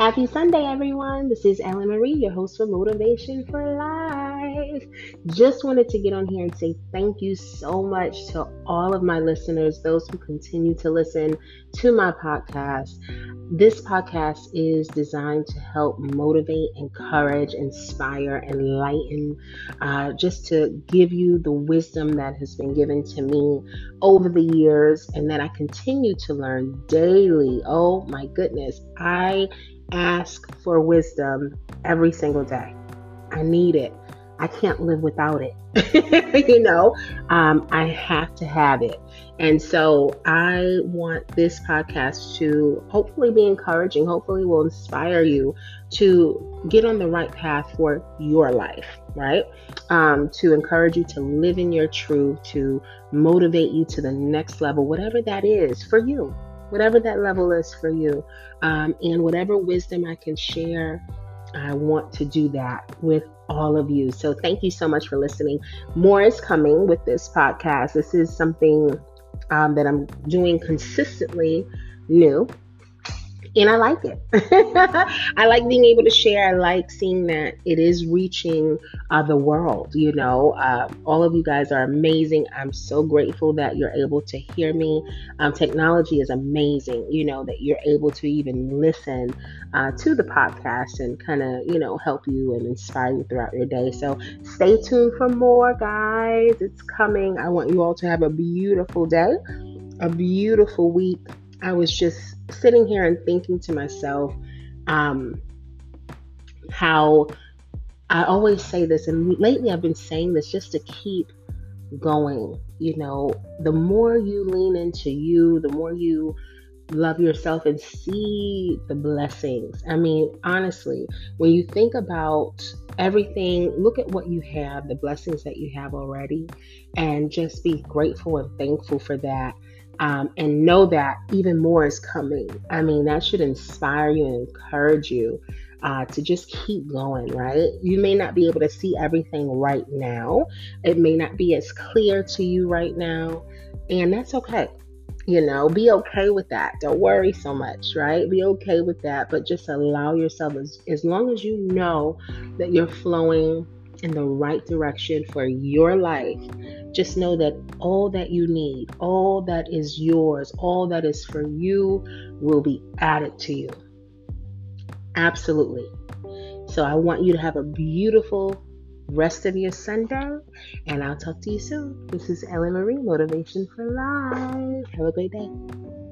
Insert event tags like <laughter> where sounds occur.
Happy Sunday, everyone. This is Ellen Marie, your host for Motivation for Life. Just wanted to get on here and say thank you so much to all of my listeners, those who continue to listen to my podcast. This podcast is designed to help motivate, encourage, inspire, enlighten, uh, just to give you the wisdom that has been given to me over the years and that I continue to learn daily. Oh my goodness. I ask for wisdom every single day. I need it. I can't live without it. <laughs> you know, um, I have to have it. And so I want this podcast to hopefully be encouraging, hopefully, will inspire you to get on the right path for your life, right? Um, to encourage you to live in your truth, to motivate you to the next level, whatever that is for you whatever that level is for you. Um, and whatever wisdom I can share, I want to do that with all of you. So thank you so much for listening. More is coming with this podcast. This is something um, that I'm doing consistently new and I like it. <laughs> I like being able to share. I like seeing that it is reaching uh, the world. You know, uh, all of you guys are amazing. I'm so grateful that you're able to hear me. Um, technology is amazing. You know that you're able to even listen uh, to the podcast and kind of you know help you and inspire you throughout your day. So stay tuned for more, guys. It's coming. I want you all to have a beautiful day, a beautiful week. I was just sitting here and thinking to myself um, how I always say this, and lately I've been saying this just to keep going. You know, the more you lean into you, the more you love yourself and see the blessings. I mean, honestly, when you think about everything, look at what you have, the blessings that you have already, and just be grateful and thankful for that um, and know that even more is coming. I mean, that should inspire you and encourage you uh, to just keep going, right? You may not be able to see everything right now, it may not be as clear to you right now, and that's okay. You know, be okay with that. Don't worry so much, right? Be okay with that, but just allow yourself, as, as long as you know that you're flowing in the right direction for your life, just know that all that you need, all that is yours, all that is for you will be added to you. Absolutely. So I want you to have a beautiful rest of your Sunday, and I'll talk to you soon. This is Ellen Marie, Motivation for Life. Have a great day.